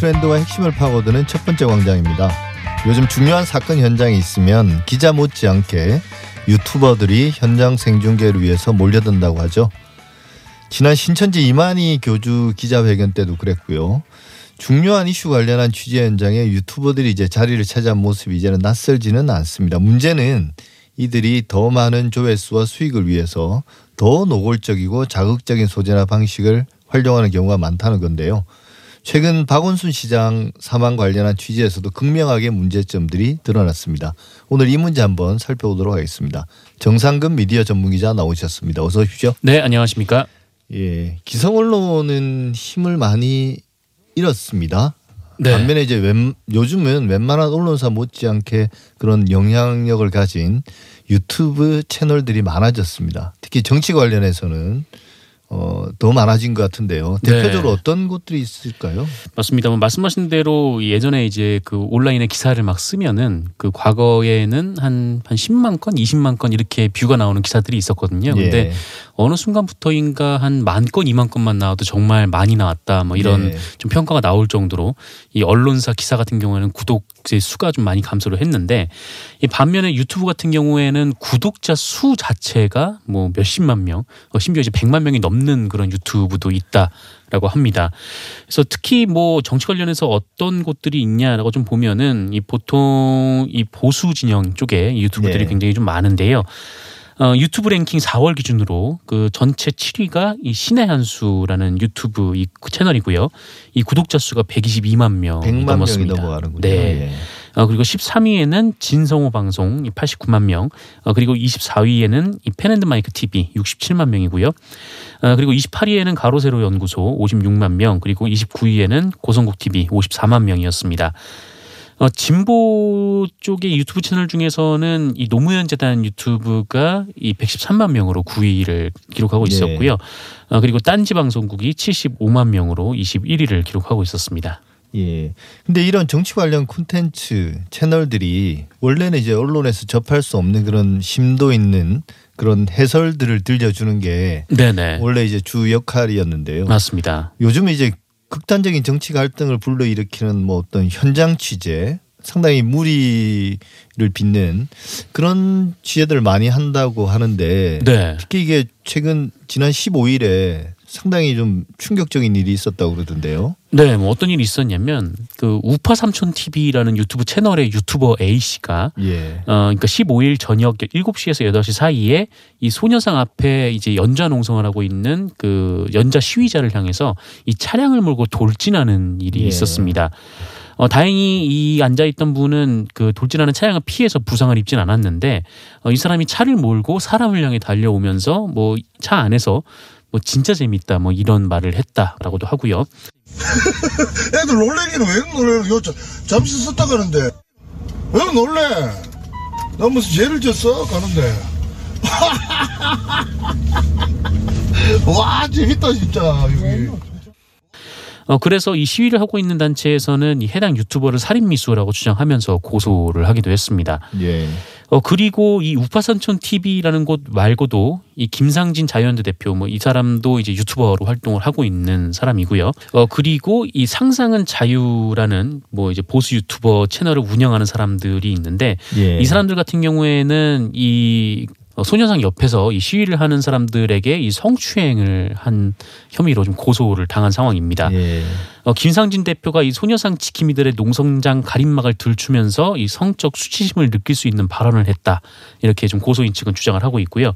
트렌드와 핵심을 파고드는 첫 번째 광장입니다. 요즘 중요한 사건 현장에 있으면 기자 못지않게 유튜버들이 현장 생중계를 위해서 몰려든다고 하죠. 지난 신천지 이만희 교주 기자회견 때도 그랬고요. 중요한 이슈 관련한 취재 현장에 유튜버들이 이제 자리를 차지한 모습이 이제는 낯설지는 않습니다. 문제는 이들이 더 많은 조회수와 수익을 위해서 더 노골적이고 자극적인 소재나 방식을 활용하는 경우가 많다는 건데요. 최근 박원순 시장 사망 관련한 취재에서도 극명하게 문제점들이 드러났습니다. 오늘 이 문제 한번 살펴보도록 하겠습니다. 정상근 미디어 전문기자 나오셨습니다. 어서 오십시오. 네, 안녕하십니까? 예, 기성 언론은 힘을 많이 잃었습니다. 네. 반면에 이제 웬, 요즘은 웬만한 언론사 못지않게 그런 영향력을 가진 유튜브 채널들이 많아졌습니다. 특히 정치 관련해서는 어, 더 많아진 것 같은데요. 대표적으로 네. 어떤 곳들이 있을까요? 맞습니다. 뭐 말씀하신 대로 예전에 이제 그 온라인에 기사를 막 쓰면은 그 과거에는 한, 한 10만 건, 20만 건 이렇게 뷰가 나오는 기사들이 있었거든요. 근데 예. 어느 순간부터인가 한 만 건, 2만 건만 나와도 정말 많이 나왔다. 뭐 이런 예. 좀 평가가 나올 정도로 이 언론사 기사 같은 경우에는 구독 수가 좀 많이 감소를 했는데 이 반면에 유튜브 같은 경우에는 구독자 수 자체가 뭐 몇십만 명, 어, 심지어 이제 백만 명이 넘는 그런 유튜브도 있다 라고 합니다. 그래서 특히 뭐 정치 관련해서 어떤 곳들이 있냐라고 좀 보면은 이 보통 이 보수 진영 쪽에 이 유튜브들이 네. 굉장히 좀 많은데요. 어, 유튜브 랭킹 4월 기준으로 그 전체 7위가 이 신의 한수라는 유튜브 이 채널이고요. 이 구독자 수가 122만 명이 100만 명이 넘었습니다. 넘어가는군요. 네. 예. 어, 그리고 13위에는 진성호 방송 이 89만 명, 어, 그리고 24위에는 이 펜앤드마이크 TV 67만 명이고요. 어, 그리고 28위에는 가로세로 연구소 56만 명, 그리고 29위에는 고성국 TV 54만 명이었습니다. 어, 진보 쪽의 유튜브 채널 중에서는 이 노무현 재단 유튜브가 이 113만 명으로 9위를 기록하고 네. 있었고요. 어, 그리고 딴지 방송국이 75만 명으로 21위를 기록하고 있었습니다. 예. 근데 이런 정치 관련 콘텐츠 채널들이 원래는 이제 언론에서 접할 수 없는 그런 심도 있는 그런 해설들을 들려주는 게 네네. 원래 이제 주 역할이었는데요. 맞습니다. 요즘 이제 극단적인 정치 갈등을 불러일으키는 뭐 어떤 현장 취재 상당히 무리를 빚는 그런 취재들을 많이 한다고 하는데 네. 특히 이게 최근 지난 15일에 상당히 좀 충격적인 일이 있었다고 그러던데요. 네, 뭐 어떤 일이 있었냐면 그 우파 삼촌 TV라는 유튜브 채널의 유튜버 A 씨가 예. 어 그러니까 15일 저녁 7시에서 8시 사이에 이 소녀상 앞에 이제 연좌 농성을 하고 있는 그 연좌 시위자를 향해서 이 차량을 몰고 돌진하는 일이 예. 있었습니다. 어, 다행히 이 앉아있던 분은 그 돌진하는 차량을 피해서 부상을 입진 않았는데 어, 이 사람이 차를 몰고 사람을 향해 달려오면서 뭐 차 안에서 뭐 진짜 재밌다 뭐 이런 말을 했다라고도 하고요. 애들 놀래기는 왜 놀래요? 요, 저, 잠시 썼다 가는데. 왜 놀래? 나 무슨 죄를 졌어? 가는데. 와, 재밌다, 진짜, 여기. 어, 그래서 이 시위를 하고 있는 단체에서는 이 해당 유튜버를 살인미수라고 주장하면서 고소를 하기도 했습니다. 예. 어, 그리고 이 우파산촌 TV라는 곳 말고도 이 김상진 자유한대 대표 뭐 이 사람도 이제 유튜버로 활동을 하고 있는 사람이고요. 어, 그리고 이 상상은 자유라는 뭐 이제 보수 유튜버 채널을 운영하는 사람들이 있는데 예. 이 사람들 같은 경우에는 이 어, 소녀상 옆에서 이 시위를 하는 사람들에게 이 성추행을 한 혐의로 좀 고소를 당한 상황입니다. 예. 어, 김상진 대표가 이 소녀상 지킴이들의 농성장 가림막을 들추면서 이 성적 수치심을 느낄 수 있는 발언을 했다 이렇게 좀 고소인 측은 주장을 하고 있고요.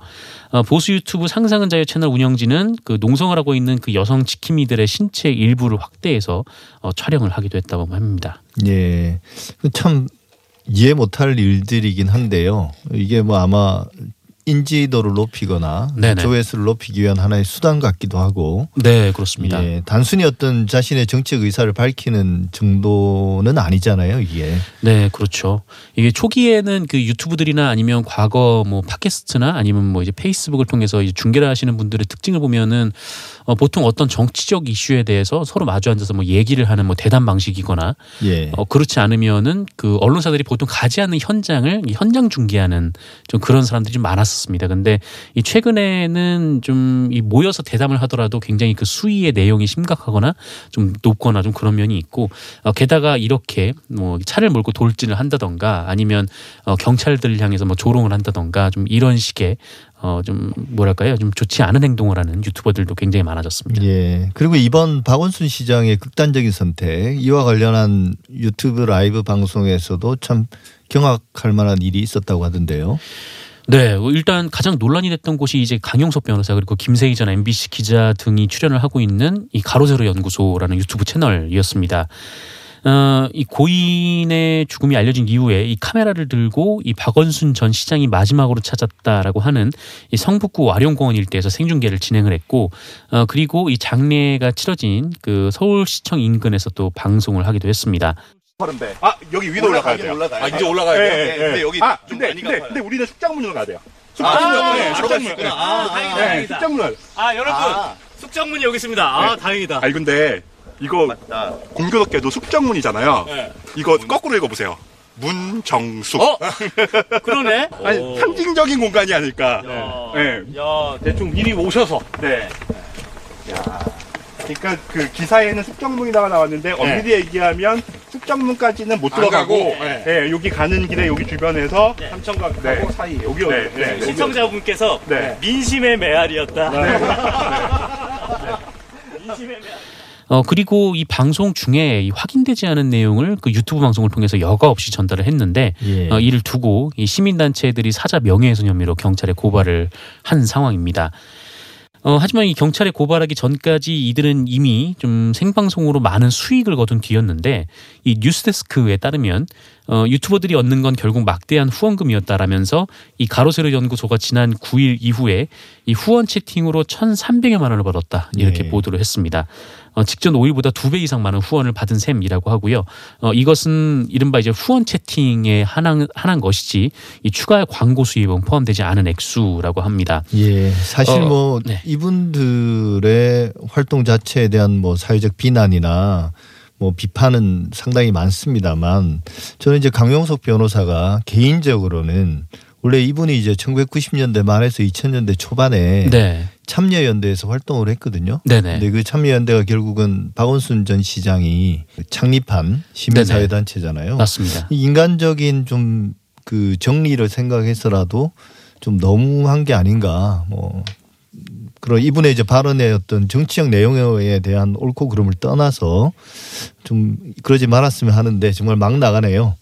어, 보수 유튜브 상상은 자유 채널 운영진은 그 농성을 하고 있는 그 여성 지킴이들의 신체 일부를 확대해서 어, 촬영을 하기도 했다고 합니다. 예. 그참 이해 못할 일들이긴 한데요. 이게 뭐 아마 인지도를 높이거나 네네. 조회수를 높이기 위한 하나의 수단 같기도 하고 네 그렇습니다. 예, 단순히 어떤 자신의 정책 의사를 밝히는 정도는 아니잖아요, 이게. 네, 그렇죠. 이게 초기에는 그 유튜브들이나 아니면 과거 뭐 팟캐스트나 아니면 뭐 이제 페이스북을 통해서 이제 중계를 하시는 분들의 특징을 보면은 어, 보통 어떤 정치적 이슈에 대해서 서로 마주 앉아서 뭐 얘기를 하는 뭐 대담 방식이거나 예. 어, 그렇지 않으면은 그 언론사들이 보통 가지 않는 현장을 이 현장 중계하는 좀 그런 사람들이 좀 많았습니다. 있었습니다. 근데 이 최근에는 좀 이 모여서 대담을 하더라도 굉장히 그 수위의 내용이 심각하거나 좀 높거나 좀 그런 면이 있고 어, 게다가 이렇게 뭐 차를 몰고 돌진을 한다던가 아니면 어, 경찰들을 향해서 뭐 조롱을 한다던가 좀 이런 식의 어 좀 뭐랄까요 좀 좋지 않은 행동을 하는 유튜버들도 굉장히 많아졌습니다. 예. 그리고 이번 박원순 시장의 극단적인 선택 이와 관련한 유튜브 라이브 방송에서도 참 경악할 만한 일이 있었다고 하던데요. 네, 뭐 일단 가장 논란이 됐던 곳이 이제 강용석 변호사 그리고 김세희 전 MBC 기자 등이 출연을 하고 있는 이 가로세로 연구소라는 유튜브 채널이었습니다. 어, 이 고인의 죽음이 알려진 이후에 이 카메라를 들고 이 박원순 전 시장이 마지막으로 찾았다라고 하는 이 성북구 와룡공원 일대에서 생중계를 진행을 했고, 어, 그리고 이 장례가 치러진 그 서울시청 인근에서 또 방송을 하기도 했습니다. 파른데. 아 여기 위로 올라가야 돼요. 올라가야 아 이제 올라가야 돼요. 네, 근데 여기 아좀 근데 근데. 근데 우리는 숙장문으로 가야 돼요. 아, 숙장문. 네, 네, 숙장문. 숙장문. 아, 다행이다, 네, 다행이다. 숙장문을. 아 여러분 아. 숙장문이 여기 있습니다. 아 다행이다. 아니 근데 이거 맞다. 공교롭게도 숙장문이잖아요. 네. 이거 거꾸로 읽어보세요. 문정숙. 어? 그러네. 아니 오. 상징적인 공간이 아닐까. 야, 네. 야 대충 미리 오셔서. 네. 야. 그러니까 그 기사에는 숙정문이라고 나왔는데 엄밀히 얘기하면 숙정문까지는 못안 들어가고 가고, 네. 여기 가는 길에 여기 주변에서 네. 삼천각 네. 사이 여기 여기 네. 네. 여기 시청자분께서 네. 민심의 메아리였다. 네. 민심의 메아리. 어 그리고 이 방송 중에 이 확인되지 않은 내용을 그 유튜브 방송을 통해서 여과 없이 전달을 했는데 예. 어, 이를 두고 이 시민단체들이 사자 명예훼손 혐의로 경찰에 고발을 한 상황입니다. 어, 하지만 이 경찰에 고발하기 전까지 이들은 이미 좀 생방송으로 많은 수익을 거둔 뒤였는데 이 뉴스데스크에 따르면 어, 유튜버들이 얻는 건 결국 막대한 후원금이었다라면서 이 가로세로 연구소가 지난 9일 이후에 이 후원 채팅으로 1,300여만 원을 벌었다 이렇게 네. 보도를 했습니다. 어, 직전 5일보다 두배 이상 많은 후원을 받은 셈이라고 하고요. 어, 이것은 이른바 이제 후원 채팅에 한한, 한한 것이지 이 추가 광고 수입은 포함되지 않은 액수라고 합니다. 예, 사실 어, 뭐 네. 이분들의 활동 자체에 대한 뭐 사회적 비난이나 뭐 비판은 상당히 많습니다만 저는 이제 강용석 변호사가 개인적으로는 원래 이분이 이제 1990년대 말에서 2000년대 초반에 네, 참여연대에서 활동을 했거든요. 네네. 근데 그 참여연대가 결국은 박원순 전 시장이 창립한 시민사회단체잖아요. 맞습니다. 인간적인 좀 그 정리를 생각해서라도 좀 너무한 게 아닌가 뭐 그런 이분의 이제 발언의 어떤 정치적 내용에 대한 옳고 그름을 떠나서 좀 그러지 말았으면 하는데 정말 막 나가네요.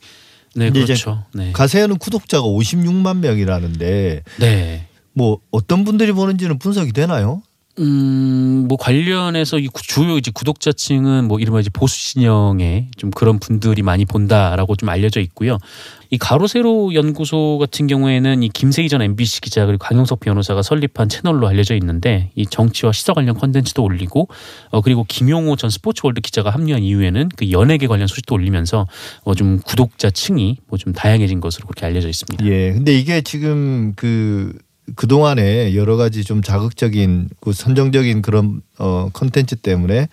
네, 그렇죠. 네. 가세는 구독자가 56만 명이라는데 네. 뭐 어떤 분들이 보는지는 분석이 되나요? 음, 뭐 관련해서 이 구- 주요 이제 구독자층은 뭐 이른바 이제 보수 진영의 좀 그런 분들이 많이 본다라고 좀 알려져 있고요. 이 가로세로 연구소 같은 경우에는 이 김세의 전 MBC 기자 그리고 강용석 변호사가 설립한 채널로 알려져 있는데 이 정치와 시사 관련 컨텐츠도 올리고 어 그리고 김용호 전 스포츠월드 기자가 합류한 이후에는 그 연예계 관련 소식도 올리면서 어좀 구독자층이 뭐 좀 다양해진 것으로 그렇게 알려져 있습니다. 예. 근데 이게 지금 그 그동안에 여러 가지 좀 자극적인 그 선정적인 그런 어 컨텐츠 때문에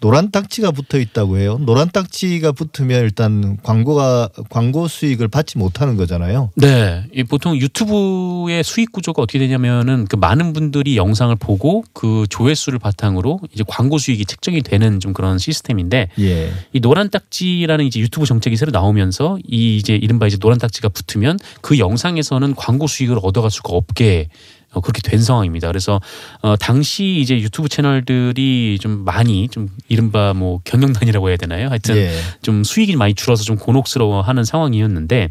노란 딱지가 붙어 있다고 해요. 노란 딱지가 붙으면 일단 광고가 광고 수익을 받지 못하는 거잖아요. 네, 이 보통 유튜브의 수익 구조가 어떻게 되냐면은 그 많은 분들이 영상을 보고 그 조회수를 바탕으로 이제 광고 수익이 책정이 되는 좀 그런 시스템인데 예. 이 노란 딱지라는 이제 유튜브 정책이 새로 나오면서 이 이제 이른바 이제 노란 딱지가 붙으면 그 영상에서는 광고 수익을 얻어갈 수가 없게 어, 그렇게 된 상황입니다. 그래서 어, 당시 이제 유튜브 채널들이 좀 많이 좀 이른바 뭐 경영난이라고 해야 되나요? 하여튼 예. 좀 수익이 많이 줄어서 좀 곤혹스러워하는 상황이었는데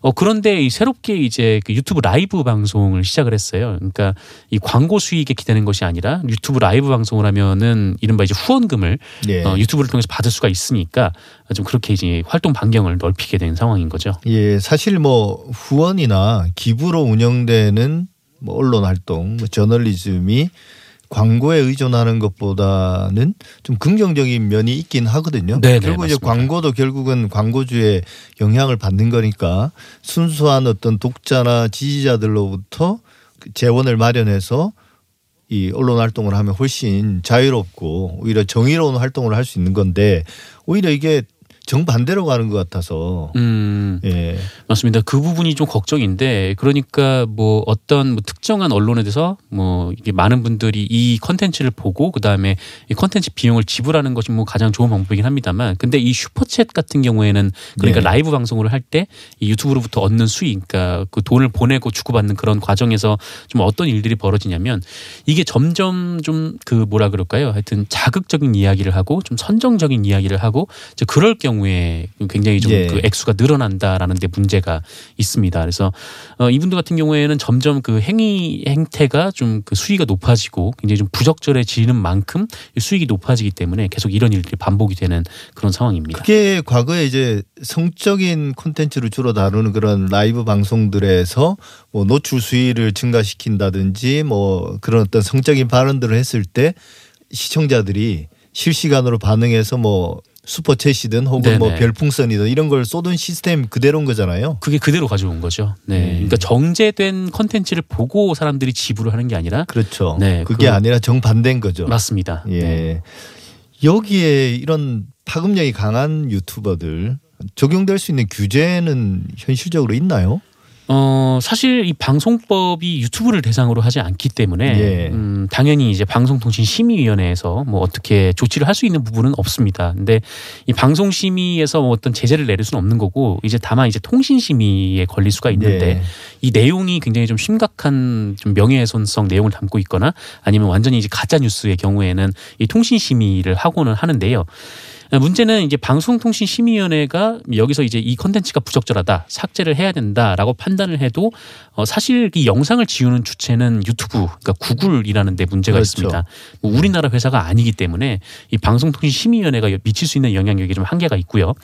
어 그런데 이 새롭게 이제 그 유튜브 라이브 방송을 시작을 했어요. 그러니까 이 광고 수익에 기대는 것이 아니라 유튜브 라이브 방송을 하면은 이른바 이제 후원금을 예. 어, 유튜브를 통해서 받을 수가 있으니까 좀 그렇게 이제 활동 반경을 넓히게 된 상황인 거죠. 예, 사실 뭐 후원이나 기부로 운영되는 뭐 언론 활동, 뭐 저널리즘이 광고에 의존하는 것보다는 좀 긍정적인 면이 있긴 하거든요. 네네, 결국 이제 맞습니다. 광고도 결국은 광고주의 영향을 받는 거니까 순수한 어떤 독자나 지지자들로부터 그 재원을 마련해서 이 언론 활동을 하면 훨씬 자유롭고 오히려 정의로운 활동을 할 수 있는 건데 오히려 이게 정반대로 가는 것 같아서 음, 예. 맞습니다. 그 부분이 좀 걱정인데 그러니까 뭐 어떤 뭐 특정한 언론에 대해서 뭐 이게 많은 분들이 이 컨텐츠를 보고 그다음에 이 컨텐츠 비용을 지불하는 것이 뭐 가장 좋은 방법이긴 합니다만 근데 이 슈퍼챗 같은 경우에는 그러니까 네. 라이브 방송을 할때이 유튜브로부터 얻는 수익 그러니까 그 돈을 보내고 주고받는 그런 과정에서 좀 어떤 일들이 벌어지냐면 이게 점점 좀 그 뭐라 그럴까요? 하여튼 자극적인 이야기를 하고 좀 선정적인 이야기를 하고 이제 그럴 경우 에 굉장히 좀 예. 그 액수가 늘어난다라는 데 문제가 있습니다. 그래서 어, 이분들 같은 경우에는 점점 그 행위 행태가 좀 그 수위가 높아지고 굉장히 좀 부적절해지는 만큼 이 수익이 높아지기 때문에 계속 이런 일들이 반복이 되는 그런 상황입니다. 그게 과거에 이제 성적인 콘텐츠를 주로 다루는 그런 라이브 방송들에서 뭐 노출 수위를 증가시킨다든지 뭐 그런 어떤 성적인 발언들을 했을 때 시청자들이 실시간으로 반응해서 뭐 슈퍼챗이든 혹은 뭐 네네. 별풍선이든 이런 걸 쏘던 시스템 그대로인 거잖아요. 그게 그대로 가져온 거죠. 네. 네. 그러니까 정제된 컨텐츠를 보고 사람들이 지불을 하는 게 아니라 그렇죠. 네, 그게 그- 아니라 정반대인 거죠. 맞습니다. 예. 네. 여기에 이런 파급력이 강한 유튜버들 적용될 수 있는 규제는 현실적으로 있나요? 어, 사실 이 방송법이 유튜브를 대상으로 하지 않기 때문에 예. 음, 당연히 이제 방송통신심의위원회에서 뭐 어떻게 조치를 할 수 있는 부분은 없습니다. 근데 이 방송심의에서 뭐 어떤 제재를 내릴 수는 없는 거고 이제 다만 이제 통신심의에 걸릴 수가 있는데 예. 이 내용이 굉장히 좀 심각한 좀 명예훼손성 내용을 담고 있거나 아니면 완전히 이제 가짜 뉴스의 경우에는 이 통신심의를 하고는 하는데요. 문제는 이제 방송통신심의위원회가 여기서 이제 이 컨텐츠가 부적절하다 삭제를 해야 된다라고 판단을 해도 어 사실 이 영상을 지우는 주체는 유튜브 그러니까 구글이라는 데 문제가 그렇죠. 있습니다. 뭐 우리나라 회사가 아니기 때문에 이 방송통신심의위원회가 미칠 수 있는 영향력이 좀 한계가 있고요.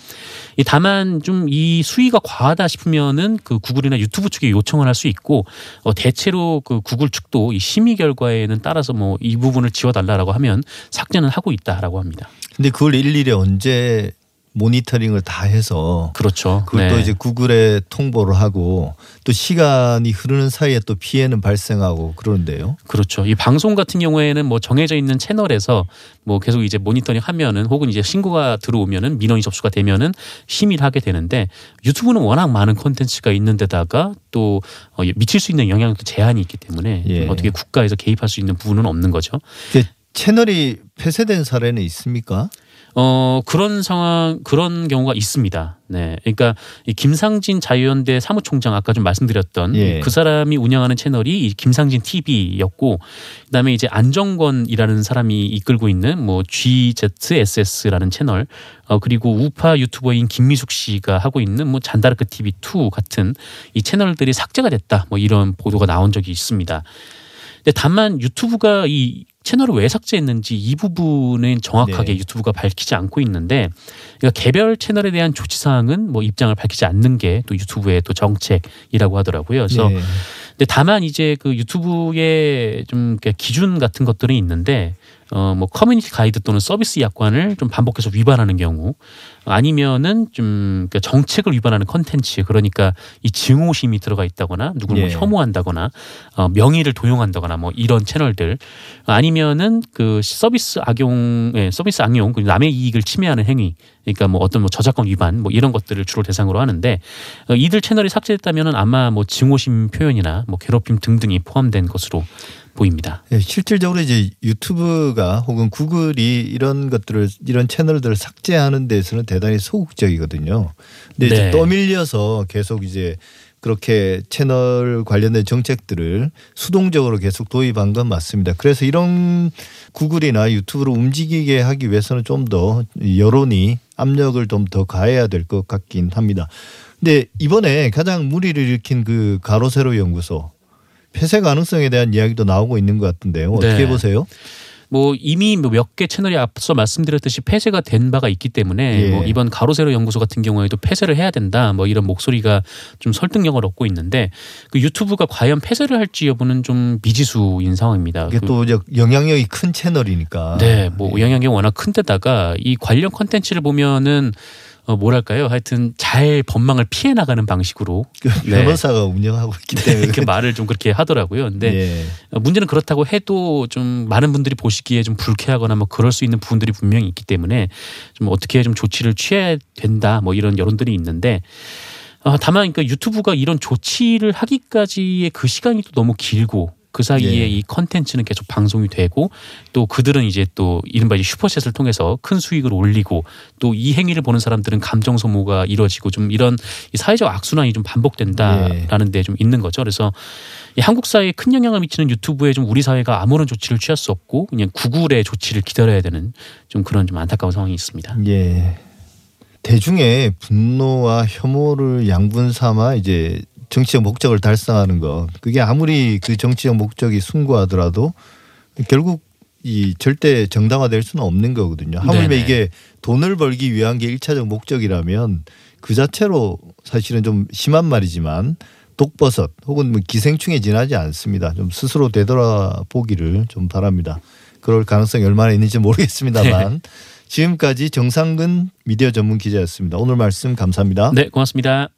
이 다만 좀 이 수위가 과하다 싶으면은 그 구글이나 유튜브 측에 요청을 할 수 있고 어 대체로 그 구글 측도 이 심의 결과에는 따라서 뭐 이 부분을 지워달라라고 하면 삭제는 하고 있다라고 합니다. 근데 그걸 일일이 언제 모니터링을 다 해서 그렇죠. 그걸 또 네. 이제 구글에 통보를 하고 또 시간이 흐르는 사이에 또 피해는 발생하고 그러는데요. 그렇죠. 이 방송 같은 경우에는 뭐 정해져 있는 채널에서 뭐 계속 이제 모니터링 하면은 혹은 이제 신고가 들어오면은 민원이 접수가 되면은 심의를 하게 되는데 유튜브는 워낙 많은 콘텐츠가 있는 데다가 또 어, 미칠 수 있는 영향력도 제한이 있기 때문에 예. 어떻게 국가에서 개입할 수 있는 부분은 없는 거죠. 채널이 폐쇄된 사례는 있습니까? 어, 그런 상황, 그런 경우가 있습니다. 네. 그러니까 이 김상진 자유연대 사무총장 아까 좀 말씀드렸던 예. 그 사람이 운영하는 채널이 이 김상진 TV였고 그다음에 이제 안정권이라는 사람이 이끌고 있는 뭐 GZSS라는 채널 어, 그리고 우파 유튜버인 김미숙 씨가 하고 있는 뭐 잔다르크 TV 2 같은 이 채널들이 삭제가 됐다 뭐 이런 보도가 나온 적이 있습니다. 근데 다만 유튜브가 이 채널을 왜 삭제했는지 이 부분은 정확하게 네. 유튜브가 밝히지 않고 있는데 그러니까 개별 채널에 대한 조치 사항은 뭐 입장을 밝히지 않는 게 또 유튜브의 또 정책이라고 하더라고요. 그래서 예. 근데 다만 이제 그 유튜브의 좀 기준 같은 것들이 있는데 어 뭐 커뮤니티 가이드 또는 서비스 약관을 좀 반복해서 위반하는 경우 아니면은 좀 그러니까 정책을 위반하는 컨텐츠 그러니까 이 증오심이 들어가 있다거나 누구를 뭐 예. 혐오한다거나 어 명의를 도용한다거나 뭐 이런 채널들 아니면은 그 서비스 악용 예, 서비스 악용 그리고 남의 이익을 침해하는 행위 그러니까 뭐 어떤 뭐 저작권 위반 뭐 이런 것들을 주로 대상으로 하는데 어, 이들 채널이 삭제됐다면은 아마 뭐 증오심 표현이나 뭐 괴롭힘 등등이 포함된 것으로 보입니다. 예, 실질적으로 이제 유튜브가 혹은 구글이 이런 것들을 이런 채널들을 삭제하는 데서는 대단히 소극적이거든요. 근데 이제 네. 떠밀려서 계속 이제 그렇게 채널 관련된 정책들을 수동적으로 계속 도입한 건 맞습니다. 그래서 이런 구글이나 유튜브를 움직이게 하기 위해서는 좀 더 여론이 압력을 좀 더 가해야 될 것 같긴 합니다. 근데 이번에 가장 무리를 일으킨 그 가로세로 연구소 폐쇄 가능성에 대한 이야기도 나오고 있는 것 같은데요. 어떻게 네. 보세요? 뭐 이미 뭐몇개 채널이 앞서 말씀드렸듯이 폐쇄가 된 바가 있기 때문에 예. 뭐 이번 가로세로 연구소 같은 경우에도 폐쇄를 해야 된다 뭐 이런 목소리가 좀 설득력을 얻고 있는데 그 유튜브가 과연 폐쇄를 할지 여부는 좀 미지수인 상황입니다. 이게 그 또 영향력이 큰 채널이니까. 네, 뭐 영향력이 워낙 큰 데다가 이 관련 컨텐츠를 보면은 어, 뭐랄까요? 하여튼 잘 법망을 피해 나가는 방식으로 그 네. 변호사가 운영하고 있기 때문에 이렇게 말을 좀 그렇게 하더라고요. 근데 예. 어, 문제는 그렇다고 해도 좀 많은 분들이 보시기에 좀 불쾌하거나 뭐 그럴 수 있는 부분들이 분명히 있기 때문에 좀 어떻게 좀 조치를 취해야 된다 뭐 이런 여론들이 있는데 어, 다만 그 유튜브가 이런 조치를 하기까지의 그 시간이 또 너무 길고 그 사이에 예. 이 컨텐츠는 계속 방송이 되고 또 그들은 이제 또 이른바 이제 슈퍼챗을 통해서 큰 수익을 올리고 또 이 행위를 보는 사람들은 감정 소모가 이뤄지고 좀 이런 이 사회적 악순환이 좀 반복된다라는 데좀 있는 거죠. 그래서 이 한국 사회에 큰 영향을 미치는 유튜브에 좀 우리 사회가 아무런 조치를 취할 수 없고 그냥 구글의 조치를 기다려야 되는 좀 그런 좀 안타까운 상황이 있습니다. 예. 대중의 분노와 혐오를 양분 삼아 이제 정치적 목적을 달성하는 것. 그게 아무리 그 정치적 목적이 숭고하더라도 결국 이 절대 정당화될 수는 없는 거거든요. 하물며 네네. 이게 돈을 벌기 위한 게 일차적 목적이라면 그 자체로 사실은 좀 심한 말이지만 독버섯 혹은 뭐 기생충에 지나지 않습니다. 좀 스스로 되돌아보기를 좀 바랍니다. 그럴 가능성이 얼마나 있는지 모르겠습니다만 지금까지 정상근 미디어 전문 기자였습니다. 오늘 말씀 감사합니다. 네, 고맙습니다.